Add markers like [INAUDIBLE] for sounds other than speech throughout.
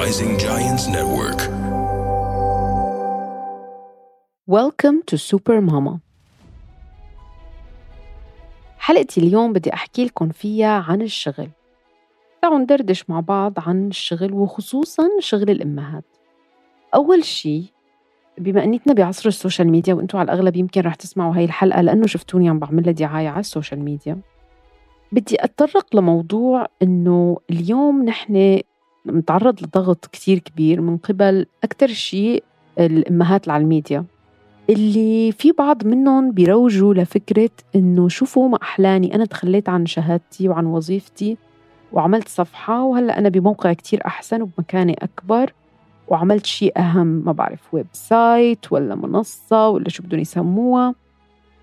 Rising Giants Network. Welcome to Super Mama. حلقتي اليوم بدي أحكي لكم فيها عن الشغل. تعالوا ندردش مع بعض عن الشغل وخصوصا شغل الأمهات. أول شيء بما أنيتنا بعصر السوشيال ميديا وأنتم على الأغلب يمكن رح تسمعوا هاي الحلقة لأنه شفتوني عم بعمل لها دعاية على السوشيال ميديا. بدي أتطرق لموضوع أنه اليوم نحن نتعرض لضغط كتير كبير من قبل أكثر شيء الأمهات اللي على الميديا. اللي في بعض منهم بيروجوا لفكرة إنه شوفوا ما أحلاني أنا تخليت عن شهادتي وعن وظيفتي وعملت صفحة وهلأ أنا بموقع كتير أحسن وبمكانة أكبر وعملت شيء أهم ما بعرف website ولا منصة ولا شو بدهم يسموها.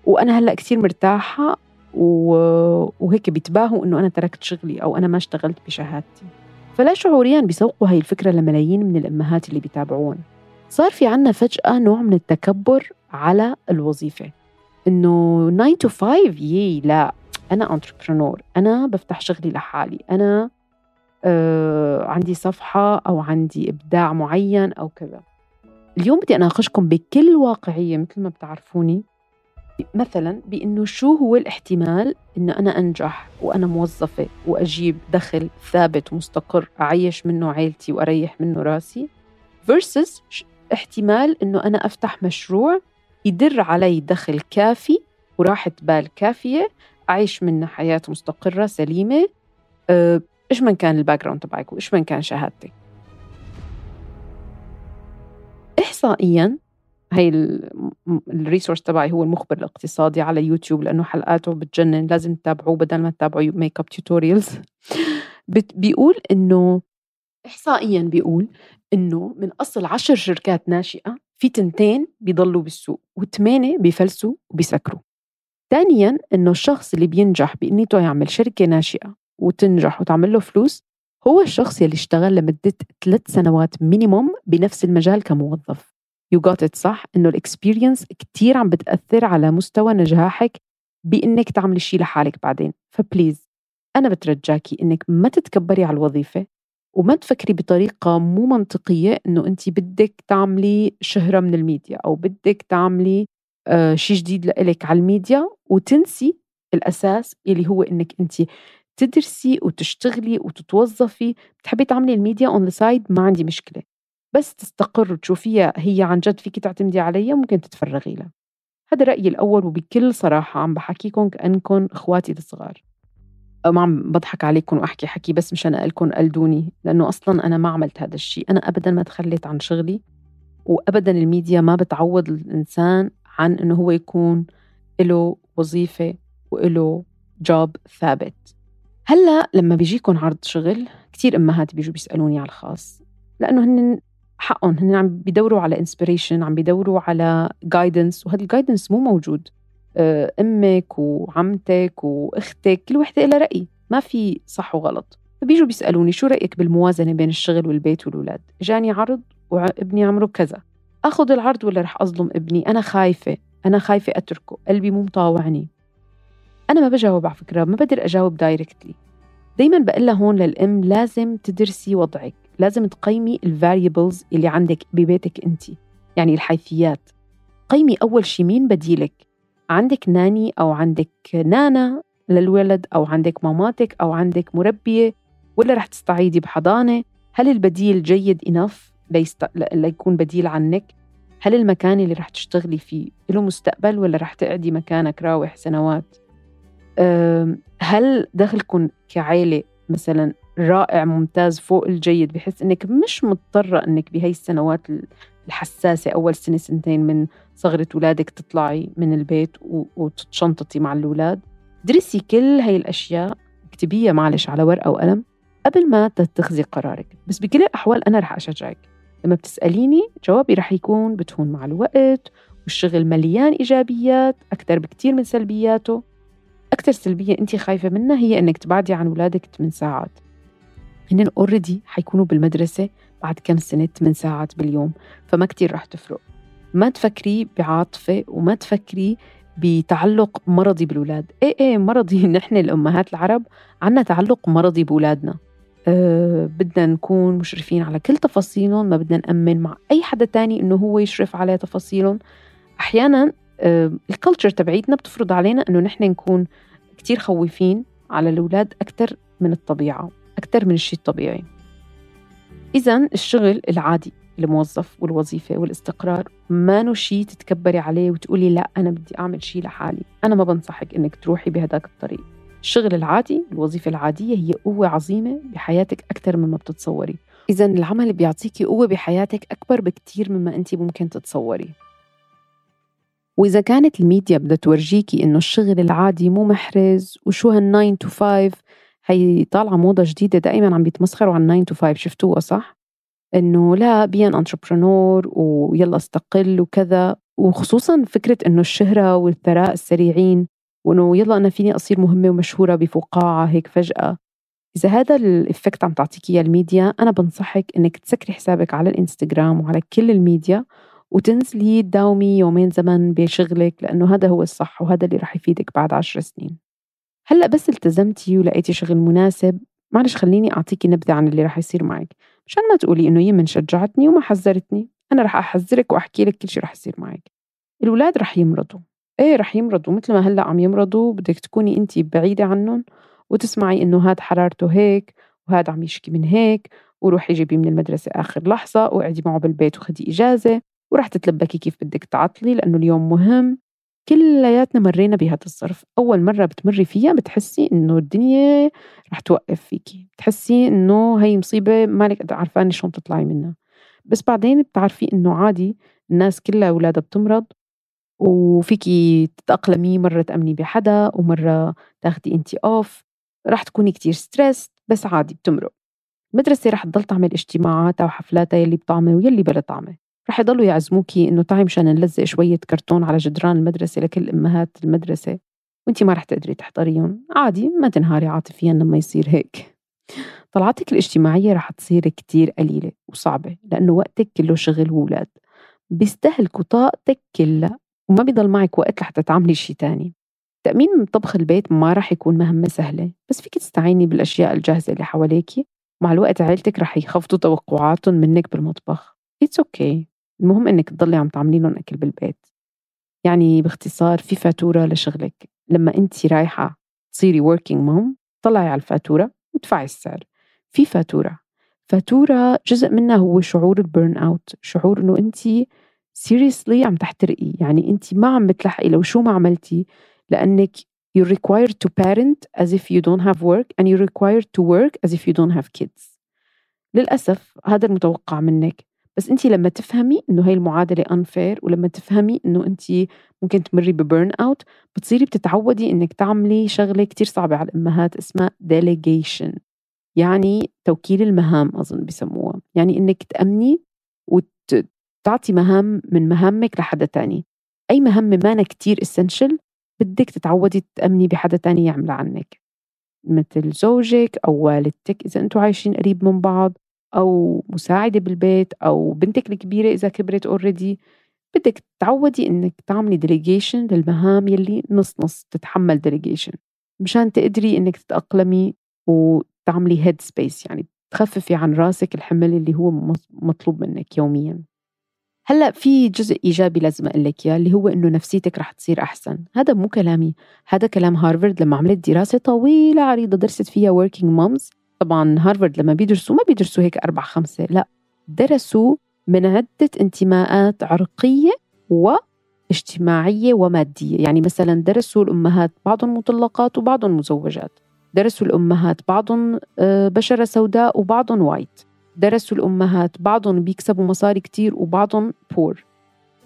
وأنا هلأ كتير مرتاحة وهيك بيتباهوا إنه أنا تركت شغلي أو أنا ما اشتغلت بشهادتي. فلا شعوريا بيسوقوا هاي الفكرة لملايين من الأمهات اللي بيتابعون. صار في عنا فجأة نوع من التكبر على الوظيفة. إنه 9 to 5 يي لا أنا انتربرنور أنا بفتح شغلي لحالي أنا آه عندي صفحة أو عندي إبداع معين أو كذا. اليوم بدي أناقشكم بكل واقعية مثل ما بتعرفوني. مثلا بإنه شو هو الاحتمال إنه أنا أنجح وأنا موظفة وأجيب دخل ثابت ومستقر أعيش منه عيلتي وأريح منه رأسي versus احتمال إنه أنا أفتح مشروع يدر علي دخل كافي وراحة بال كافية أعيش منه حياة مستقرة سليمة. أه، إيش من كان ال background تبعك وإيش من كان شهادتك؟ إحصائياً هي ال resource تبعي هو المخبر الاقتصادي على يوتيوب لأنه حلقاته بتجنن لازم تتابعوه بدل ما تتابعوا makeup tutorials بيقول إنه احصائيا بيقول إنه من أصل عشر شركات ناشئة في تنتين بيضلوا بالسوق وثمانيه بيفلسوا وبيسكروا. ثانيا إنه الشخص اللي بينجح بإنه يعمل شركة ناشئة وتنجح وتعمل له فلوس هو الشخص يلي اشتغل لمدة ثلاث سنوات minimum بنفس المجال كموظف. you got it صح؟ إنه ال experience كثير عم بتأثر على مستوى نجاحك بإنك تعملي شيء لحالك بعدين. ف please أنا بترجاكي إنك ما تتكبري على الوظيفة وما تفكري بطريقة مو منطقية إنه أنت بدك تعملي شهرة من الميديا أو بدك تعملي آه شيء جديد لإلك على الميديا وتنسي الأساس اللي هو إنك أنت تدرسي وتشتغلي وتتوظفي. بتحبي تعملي الميديا on the side ما عندي مشكلة. بس تستقر وتشوفيها هي عن جد فيك تعتمدي عليها ممكن تتفرغي لها. هذا رأيي الأول وبكل صراحة عم بحكيكم كأنكم إخواتي الصغار. ما عم بضحك عليكم وأحكي حكي بس مشان أقلكم قلدوني لأنه أصلا أنا ما عملت هذا الشيء أنا أبدا ما تخليت عن شغلي وأبدا الميديا ما بتعوض الإنسان عن إنه هو يكون له وظيفة وله job ثابت. هلأ لما بيجيكم عرض شغل كثير أمهات بيجوا بيسألوني على الخاص لأنه هن حقهم هن عم بيدوروا على inspiration عم بيدوروا على guidance وهذا ال guidance مو موجود. آه، أمك وعمتك وأختك كل وحدة لها رأي ما في صح وغلط. فبيجوا بيسألوني شو رأيك بالموازنة بين الشغل والبيت والولاد جاني عرض وابني عمره كذا. آخذ العرض ولا رح أظلم ابني؟ أنا خايفة أنا خايفة أتركه قلبي مو مطاوعني. أنا ما بجاوب على فكرة ما بقدر أجاوب directly دايما بقول هون للأم لازم تدرسي وضعك. لازم تقيمي ال variables اللي عندك ببيتك انت يعني الحيثيات. قيمي أول شيء مين بديلك؟ عندك nanny أو عندك نانا للولد أو عندك ماماتك أو عندك مربية؟ ولا رح تستعيدي بحضانة؟ هل البديل جيد انف ليست... ليكون بديل عنك؟ هل المكان اللي رح تشتغلي فيه له مستقبل ولا رح تقعدي مكانك راوح سنوات؟ هل دخلكم كعائلة مثلا رائع ممتاز فوق الجيد. بحيث إنك مش مضطرة إنك بهي السنوات الحساسة أول سنة سنتين من صغرة أولادك تطلعي من البيت وتتشنططي مع الأولاد. درسي كل هاي الأشياء اكتبيها معلش على ورقة وقلم قبل ما تتخذي قرارك. بس بكل الأحوال أنا رح أشجعك. لما بتسأليني جوابي رح يكون بتهون مع الوقت والشغل مليان إيجابيات أكثر بكتير من سلبياته. أكثر سلبية أنت خايفة منها هي إنك تبعدي عن أولادك 8 ساعات. هن اوريدي حيكونوا بالمدرسة بعد كم سنة 8 ساعات باليوم. فما كتير رح تفرق. ما تفكري بعاطفة وما تفكري بتعلق مرضي بالأولاد. إيه إيه مرضي. [LAUGHS] نحن الأمهات العرب عنا تعلق مرضي بأولادنا. أه بدنا نكون مشرفين على كل تفاصيلهم ما بدنا نأمن مع أي حدا تاني إنه هو يشرف على تفاصيلهم. أحيانا أه الكالتشر تبعيتنا بتفرض علينا إنه نحن نكون كتير خوفين على الأولاد أكثر من الطبيعة. أكثر من الشيء الطبيعي. إذا الشغل العادي الموظف والوظيفة والاستقرار ما شيء تتكبري عليه وتقولي لا أنا بدي أعمل شيء لحالي. أنا ما بنصحك إنك تروحي بهداك الطريق. الشغل العادي الوظيفة العادية هي قوة عظيمة بحياتك أكثر مما بتتصوري. إذا العمل بيعطيكي قوة بحياتك أكبر بكتير مما أنت ممكن تتصوري. وإذا كانت الميديا بدها تورجيكي إنه الشغل العادي مو محرز وشو هال 9 to 5 هي طالعة موضة جديدة دائما عم بيتمسخروا عن 9 to 5 شفتوها صح؟ إنه لا بين انتربرنور ويلا استقل وكذا. وخصوصا فكرة إنه الشهرة والثراء السريعين وإنه يلا أنا فيني أصير مهمة ومشهورة بفقاعة هيك فجأة. إذا هذا ال effect عم تعطيك إياه الميديا أنا بنصحك إنك تسكري حسابك على الإنستغرام وعلى كل الميديا وتنزلي تداومي يومين زمن بشغلك لأنه هذا هو الصح وهذا اللي رح يفيدك بعد عشر سنين. هلأ بس التزمتي ولقيتي شغل مناسب معلش خليني أعطيكي نبذة عن اللي رح يصير معك. مشان ما تقولي إنه يمن شجعتني وما حذرتني أنا رح أحذرك وأحكي لك كل شيء رح يصير معك. الأولاد رح يمرضوا. إيه رح يمرضوا مثل ما هلأ عم يمرضوا بدك تكوني أنت بعيدة عنهم وتسمعي إنه هاد حرارته هيك وهذا عم يشكي من هيك وروحي جيبيه من المدرسة آخر لحظة وقعدي معه بالبيت وخدي إجازة ورح تتلبكي كيف بدك تعطلي لأنه اليوم مهم. كلياتنا مرينا بهذا الظرف. أول مرة بتمري فيها بتحسي إنه الدنيا رح توقف فيكي. بتحسي إنه هي مصيبة مالك عارفاني شلون تطلعي منها. بس بعدين بتعرفي إنه عادي الناس كلها أولادها بتمرض وفيكي تتأقلمي مرة تأمني بحدا ومرة تاخدي انت اوف رح تكوني كتير stress بس عادي بتمرق. المدرسة رح تضل تعمل اجتماعاتها وحفلاتها يلي بطعمة ويلي بلا طعمة. رح يضلوا يعزموكي إنه تعي مشان نلزق شوية كرتون على جدران المدرسة لكل أمهات المدرسة. وانت ما رح تقدري تحضريهم. عادي ما تنهاري عاطفيا لما يصير هيك. طلعاتك الاجتماعية رح تصير كتير قليلة وصعبة لأنه وقتك كله شغل وولاد. بيستهلكوا طاقتك كلها وما بيضل معك وقت لحتى تعملي شي تاني. تأمين من طبخ البيت ما رح يكون مهمة سهلة بس فيك تستعيني بالأشياء الجاهزة اللي حواليكي. مع الوقت عيلتك رح يخفضوا توقعاتهم منك بالمطبخ. It's okay. المهم إنك تضلي عم تعملي لهم أكل بالبيت. يعني باختصار في فاتورة لشغلك. لما أنت رايحة تصيري working mom طلعي على الفاتورة وادفعي السعر. في فاتورة. فاتورة جزء منها هو شعور ال burnout شعور إنه أنت seriously عم تحترقي. يعني أنت ما عم بتلحقي لو شو ما عملتي لأنك you're required to parent as if you don't have work and you're required to work as if you don't have kids. للأسف هذا المتوقع منك. بس انت لما تفهمي انه هي المعادلة unfair ولما تفهمي انه انت ممكن تمري ب burnout بتصيري بتتعودي انك تعملي شغلة كتير صعبة على الأمهات اسمها delegation. يعني توكيل المهام أظن بسموها. يعني انك تأمني وتعطي مهام من مهامك لحدا تاني. أي مهمه ما كتير essential بدك تتعودي تأمني بحدا تاني يعملها عنك. مثل زوجك أو والدتك إذا أنتوا عايشين قريب من بعض. أو مساعدة بالبيت أو بنتك الكبيرة إذا كبرت already بدك تعودي إنك تعملي delegation للمهام يلي نص نص تتحمل delegation مشان تقدري إنك تتأقلمي وتعملي head space يعني تخففي عن راسك الحمل اللي هو مطلوب منك يوميا. هلأ في جزء إيجابي لازم أقول لك إياه اللي هو إنه نفسيتك رح تصير أحسن. هذا مو كلامي هذا كلام هارفرد لما عملت دراسة طويلة عريضة درست فيها working moms طبعا هارفرد لما بيدرسوا ما بيدرسوا هيك أربع خمسة لا درسوا من عدة انتماءات عرقية واجتماعية ومادية. يعني مثلا درسوا الأمهات بعضهم مطلقات وبعضهم مزوجات. درسوا الأمهات بعضهم آه، بشرة سوداء وبعضهم white. درسوا الأمهات بعضهم بيكسبوا مصاري كتير وبعضهم poor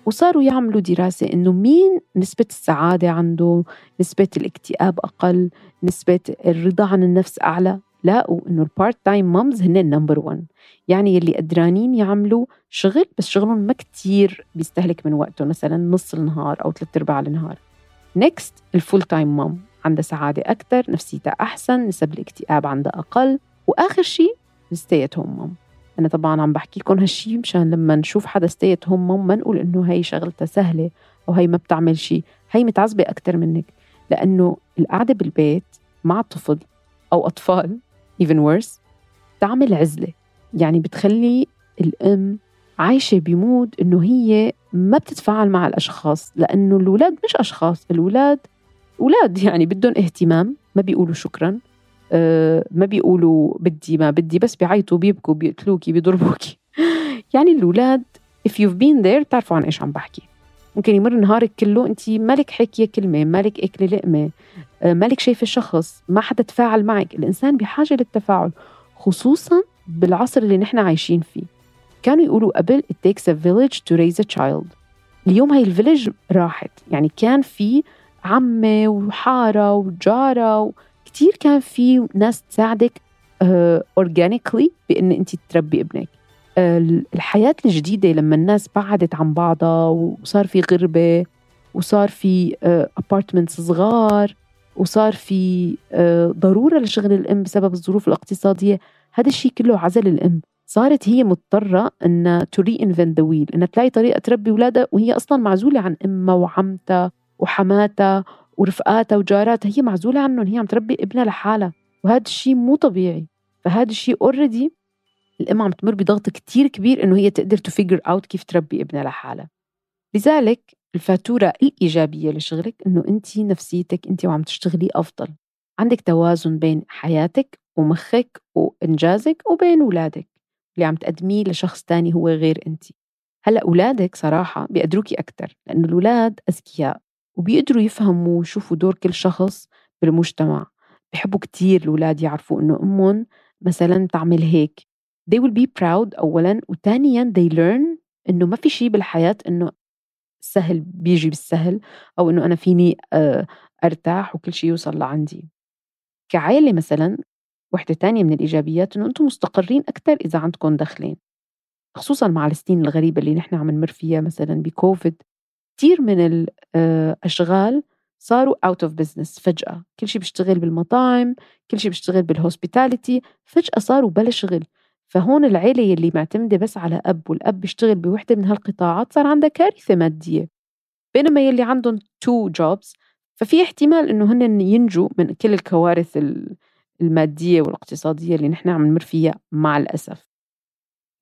وصاروا يعملوا دراسة إنه مين نسبة السعادة عنده نسبة الاكتئاب أقل نسبة الرضا عن النفس أعلى. لقوا انه ال part-time moms هن ال number 1 يعني يلي قدرانين يعملوا شغل بس شغلهم ما كتير بيستهلك من وقته مثلا نص النهار أو ثلاث أرباع النهار. next ال full-time mom عندها سعادة أكثر نفسيتها أحسن نسب الاكتئاب عندها أقل وآخر شيء ال stay-at-home mom أنا طبعا عم بحكي لكم هالشيء مشان لما نشوف حدا stay-at-home ما نقول إنه هي شغلتها سهلة أو هي ما بتعمل شيء هي متعذبة أكثر منك لأنه القعدة بالبيت مع طفل أو أطفال even worse. بتعمل عزلة يعني بتخلي الأم عايشة بمود إنه هي ما بتتفاعل مع الأشخاص لأنه الأولاد مش أشخاص الأولاد أولاد. يعني بدهم اهتمام ما بيقولوا شكرا أه ما بيقولوا بدي ما بدي بس بيعيطوا بيبكوا بيقتلوكي بيضربوكي. [LAUGHS] يعني الأولاد if you've been there بتعرفوا عن إيش عم بحكي. ممكن يمر نهارك كله انت مالك حكية كلمة مالك أكلة لقمة آه، مالك شايفة شخص ما حدا تفاعل معك. الإنسان بحاجة للتفاعل خصوصا بالعصر اللي نحن عايشين فيه. كانوا يقولوا قبل it takes a village to raise a child. اليوم هاي ال village راحت. يعني كان في عمة وحارة وجارة كتير كان في ناس تساعدك organically uh, بإن أنت تربي ابنك. الحياة الجديدة لما الناس بعدت عن بعضها وصار في غربة وصار في apartments آه، صغار وصار في آه، ضرورة لشغل الأم بسبب الظروف الاقتصادية هذا الشيء كله عزل الأم. صارت هي مضطرة أن to reinvent the wheel أنها تلاقي طريقة تربي أولادها وهي أصلا معزولة عن أمها وعمتها وحماتها ورفقاتها وجاراتها هي معزولة عنهم هي عم تربي ابنها لحالها. وهذا الشيء مو طبيعي. فهذا الشيء already الام عم تمر بضغط كتير كبير إنه هي تقدر ت figure out كيف تربي ابنها لحالها. لذلك الفاتورة الإيجابية لشغلك إنه أنت نفسيتك أنت وعم تشتغلي أفضل. عندك توازن بين حياتك ومخك وإنجازك وبين أولادك اللي عم تقدميه لشخص تاني هو غير أنت. هلأ أولادك صراحة بيقدروكي أكثر لأنه الأولاد أذكياء وبيقدروا يفهموا ويشوفوا دور كل شخص بالمجتمع. بحبوا كتير الأولاد يعرفوا إنه أمهم مثلا تعمل هيك. They will be proud أولا وثانيا they learn إنه ما في شيء بالحياة إنه سهل بيجي بالسهل أو إنه أنا فيني آه، أرتاح وكل شيء يوصل لعندي. كعائلة مثلا وحدة تانية من الإيجابيات إنه أنتم مستقرين أكثر إذا عندكم دخلين. خصوصا مع السنين الغريبة اللي نحن عم نمر فيها مثلا بكوفيد. كثير من الأشغال آه، صاروا out of business فجأة. كل شيء بيشتغل بالمطاعم كل شيء بيشتغل بال hospitality فجأة صاروا بلا شغل. فهون العيلة يلي معتمدة بس على أب والأب بيشتغل بوحدة من هالقطاعات صار عندها كارثة مادية. بينما يلي عندهم two jobs ففي احتمال إنه هن ينجوا من كل الكوارث المادية والاقتصادية اللي نحن عم نمر فيها مع الأسف.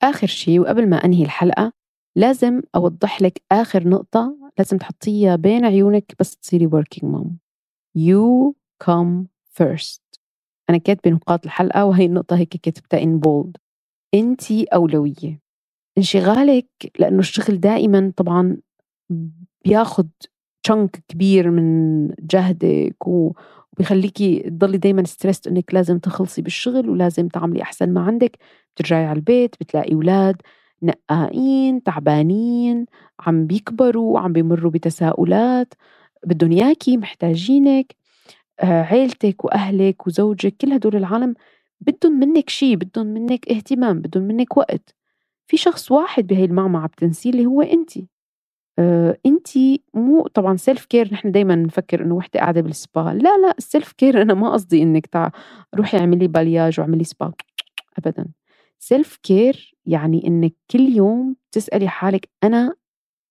آخر شيء وقبل ما أنهي الحلقة لازم أوضح لك آخر نقطة لازم تحطيها بين عيونك بس تصيري working mom. You come first. أنا كاتبة نقاط الحلقة وهي النقطة هيك كتبتها in bold. أنت أولوية. انشغالك لأنه الشغل دائما طبعا بياخد تشنك كبير من جهدك وبيخليكي تضلي دايما ستريس إنك لازم تخلصي بالشغل ولازم تعملي أحسن ما عندك. بترجعي على البيت بتلاقي أولاد نقائين تعبانين عم بيكبروا عم بيمروا بتساؤلات. بدهم اياكي محتاجينك. آه، عيلتك وأهلك وزوجك كل هدول العالم بدهم منك شيء بدهم منك اهتمام بدهم منك وقت. في شخص واحد بهي المعمعة بتنسيه اللي هو انت آه، انت مو طبعا self-care نحن دائما نفكر إنه وحدة قاعدة بالسبا. لا لا ال self-care أنا ما قصدي إنك تع... روحي اعملي balayage واعملي سبا ابدا. self-care يعني إنك كل يوم تسألي حالك أنا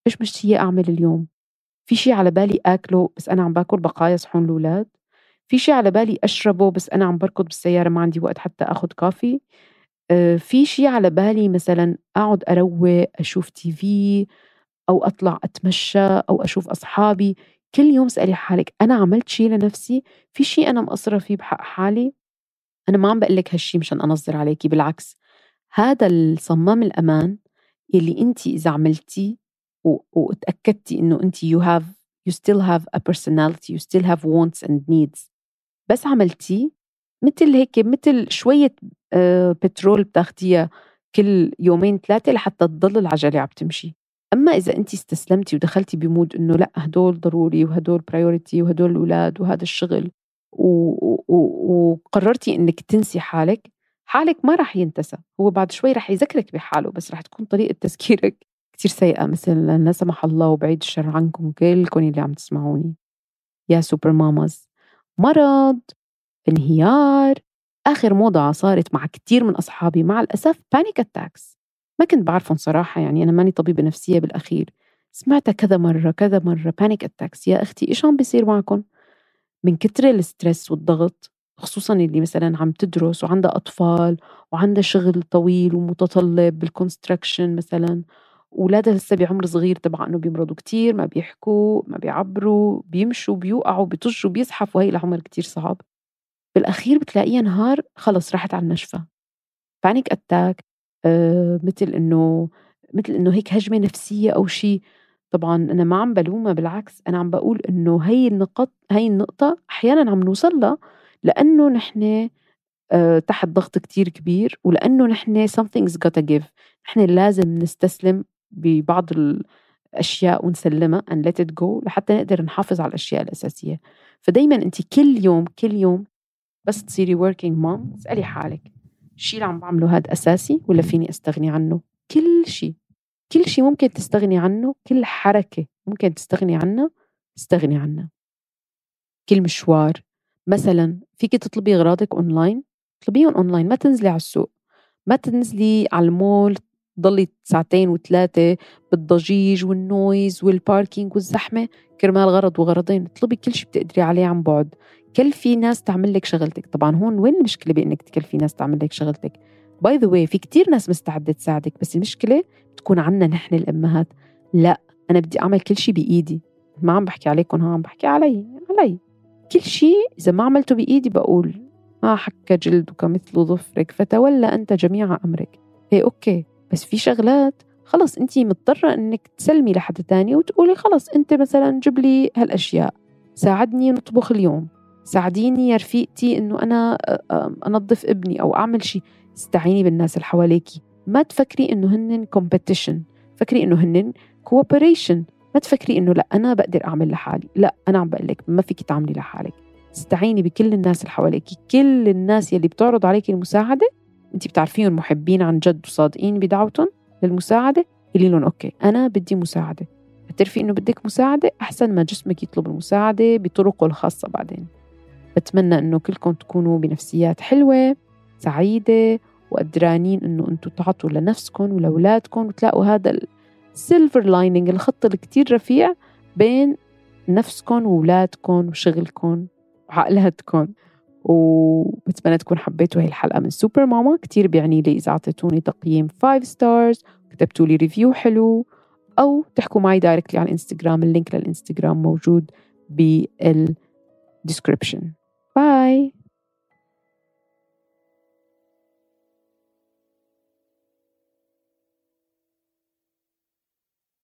إيش مشتيه أعمل اليوم؟ في شيء على بالي آكله بس أنا عم باكل بقايا صحون الأولاد؟ في شيء على بالي أشربه بس أنا عم بركض بالسيارة ما عندي وقت حتى اخذ coffee. آه، في شيء على بالي مثلا أقعد أروق أشوف TV أو أطلع أتمشى أو أشوف أصحابي. كل يوم اسالي حالك أنا عملت شيء لنفسي؟ في شيء أنا مقصرة فيه بحق حالي؟ أنا ما عم بقول لك هالشيء مشان أنظر عليكي بالعكس. هذا الصمام الأمان يلي أنت إذا عملتي وتأكدتي إنه أنت you have you still have a personality you still have wants and needs. بس عملتيه مثل هيك مثل شوية آه، بترول بتاخديها كل يومين ثلاثة لحتى تضل العجلة عم تمشي. أما إذا أنت استسلمتي ودخلتي ب mood إنه لأ هدول ضروري وهدول priority وهدول الأولاد وهذا الشغل وقررتي إنك تنسي حالك حالك ما راح ينتسى. هو بعد شوي راح يذكرك بحاله بس راح تكون طريقة تذكيرك كتير سيئة. مثل لا سمح الله وبعيد الشر عنكم كلكم اللي عم تسمعوني. يا super mamas. مرض انهيار آخر موضة صارت مع كتير من أصحابي مع الأسف panic attacks ما كنت بعرفهم صراحة يعني أنا ماني طبيبة نفسية بالأخير. سمعتها كذا مرة كذا مرة panic attacks يا أختي إيش عم بيصير معكم؟ من كتر ال stress والضغط خصوصا اللي مثلا عم تدرس وعندها أطفال وعندها شغل طويل ومتطلب بال construction مثلا. أولادها لسه بعمر صغير تبع إنه بيمرضوا كتير ما بيحكوا ما بيعبروا بيمشوا بيوقعوا بيطجوا بيزحفوا هي العمر كتير صعب. بالأخير بتلاقيها نهار خلص راحت على النشفة. panic attack آه مثل إنه مثل إنه هيك هجمة نفسية أو شيء طبعا أنا ما عم بلومها بالعكس أنا عم بقول إنه هي النقط هي النقطة أحيانا عم نوصل لها لأنه نحن آه تحت ضغط كتير كبير ولأنه نحن something's gotta give. نحن لازم نستسلم ببعض الأشياء ونسلمها and let it لحتى نقدر نحافظ على الأشياء الأساسية. فدايما أنت كل يوم كل يوم بس تصيري working mom اسألي حالك الشيء اللي عم بعمله هذا أساسي ولا فيني أستغني عنه؟ كل شيء كل شيء ممكن تستغني عنه كل حركة ممكن تستغني عنها استغني عنها. كل مشوار مثلا فيك تطلبي اغراضك اونلاين اطلبيهم اونلاين ما تنزلي على السوق ما تنزلي على المول تضلي ساعتين وثلاثة بالضجيج وال noise وال parking والزحمة كرمال غرض وغرضين. اطلبي كل شيء بتقدري عليه عن بعد. كلفي ناس تعمل لك شغلتك. طبعا هون وين المشكلة بإنك تكلفي ناس تعمل لك شغلتك؟ by the way في كتير ناس مستعدة تساعدك بس المشكلة بتكون عنا نحن الأمهات. لا أنا بدي أعمل كل شيء بإيدي. ما عم بحكي عليكم ها عم بحكي علي علي. كل شيء إذا ما عملته بإيدي بقول ما حك جلدك مثل ظفرك فتولى أنت جميع أمرك. هي okay. بس في شغلات خلص أنت مضطرة أنك تسلمي لحد تاني وتقولي خلص أنت مثلا جيب لي هالأشياء. ساعدني نطبخ اليوم. ساعديني يا رفيقتي أنه أنا أنظف ابني أو أعمل شيء استعيني بالناس اللي حواليكي. ما تفكري إنه هن competition فكري إنه هن cooperation ما تفكري إنه لأ أنا بقدر أعمل لحالي. لأ أنا عم بقول لك ما فيك تعملي لحالك. استعيني بكل الناس اللي حواليك كل الناس يلي بتعرض عليك المساعدة انت بتعرفيهم محبين عن جد وصادقين بدعوتهم للمساعدة؟ قولي لهم okay أنا بدي مساعدة. بتعرفي إنه بدك مساعدة؟ أحسن ما جسمك يطلب المساعدة بطرقه الخاصة بعدين. بتمنى إنه كلكم تكونوا بنفسيات حلوة سعيدة وقدرانين إنه أنتم تعطوا لنفسكم ولأولادكم وتلاقوا هذا ال silver lining الخط الكتير رفيع بين نفسكم وأولادكم وشغلكم وعائلاتكم. وبتمنى تكون حبيتوا هاي الحلقة من سوبر ماما. كتير بيعني لي إذا أعطيتوني تقييم 5 stars كتبتوا لي review حلو أو تحكوا معي directly على الانستغرام ال link للإنستغرام موجود بال description bye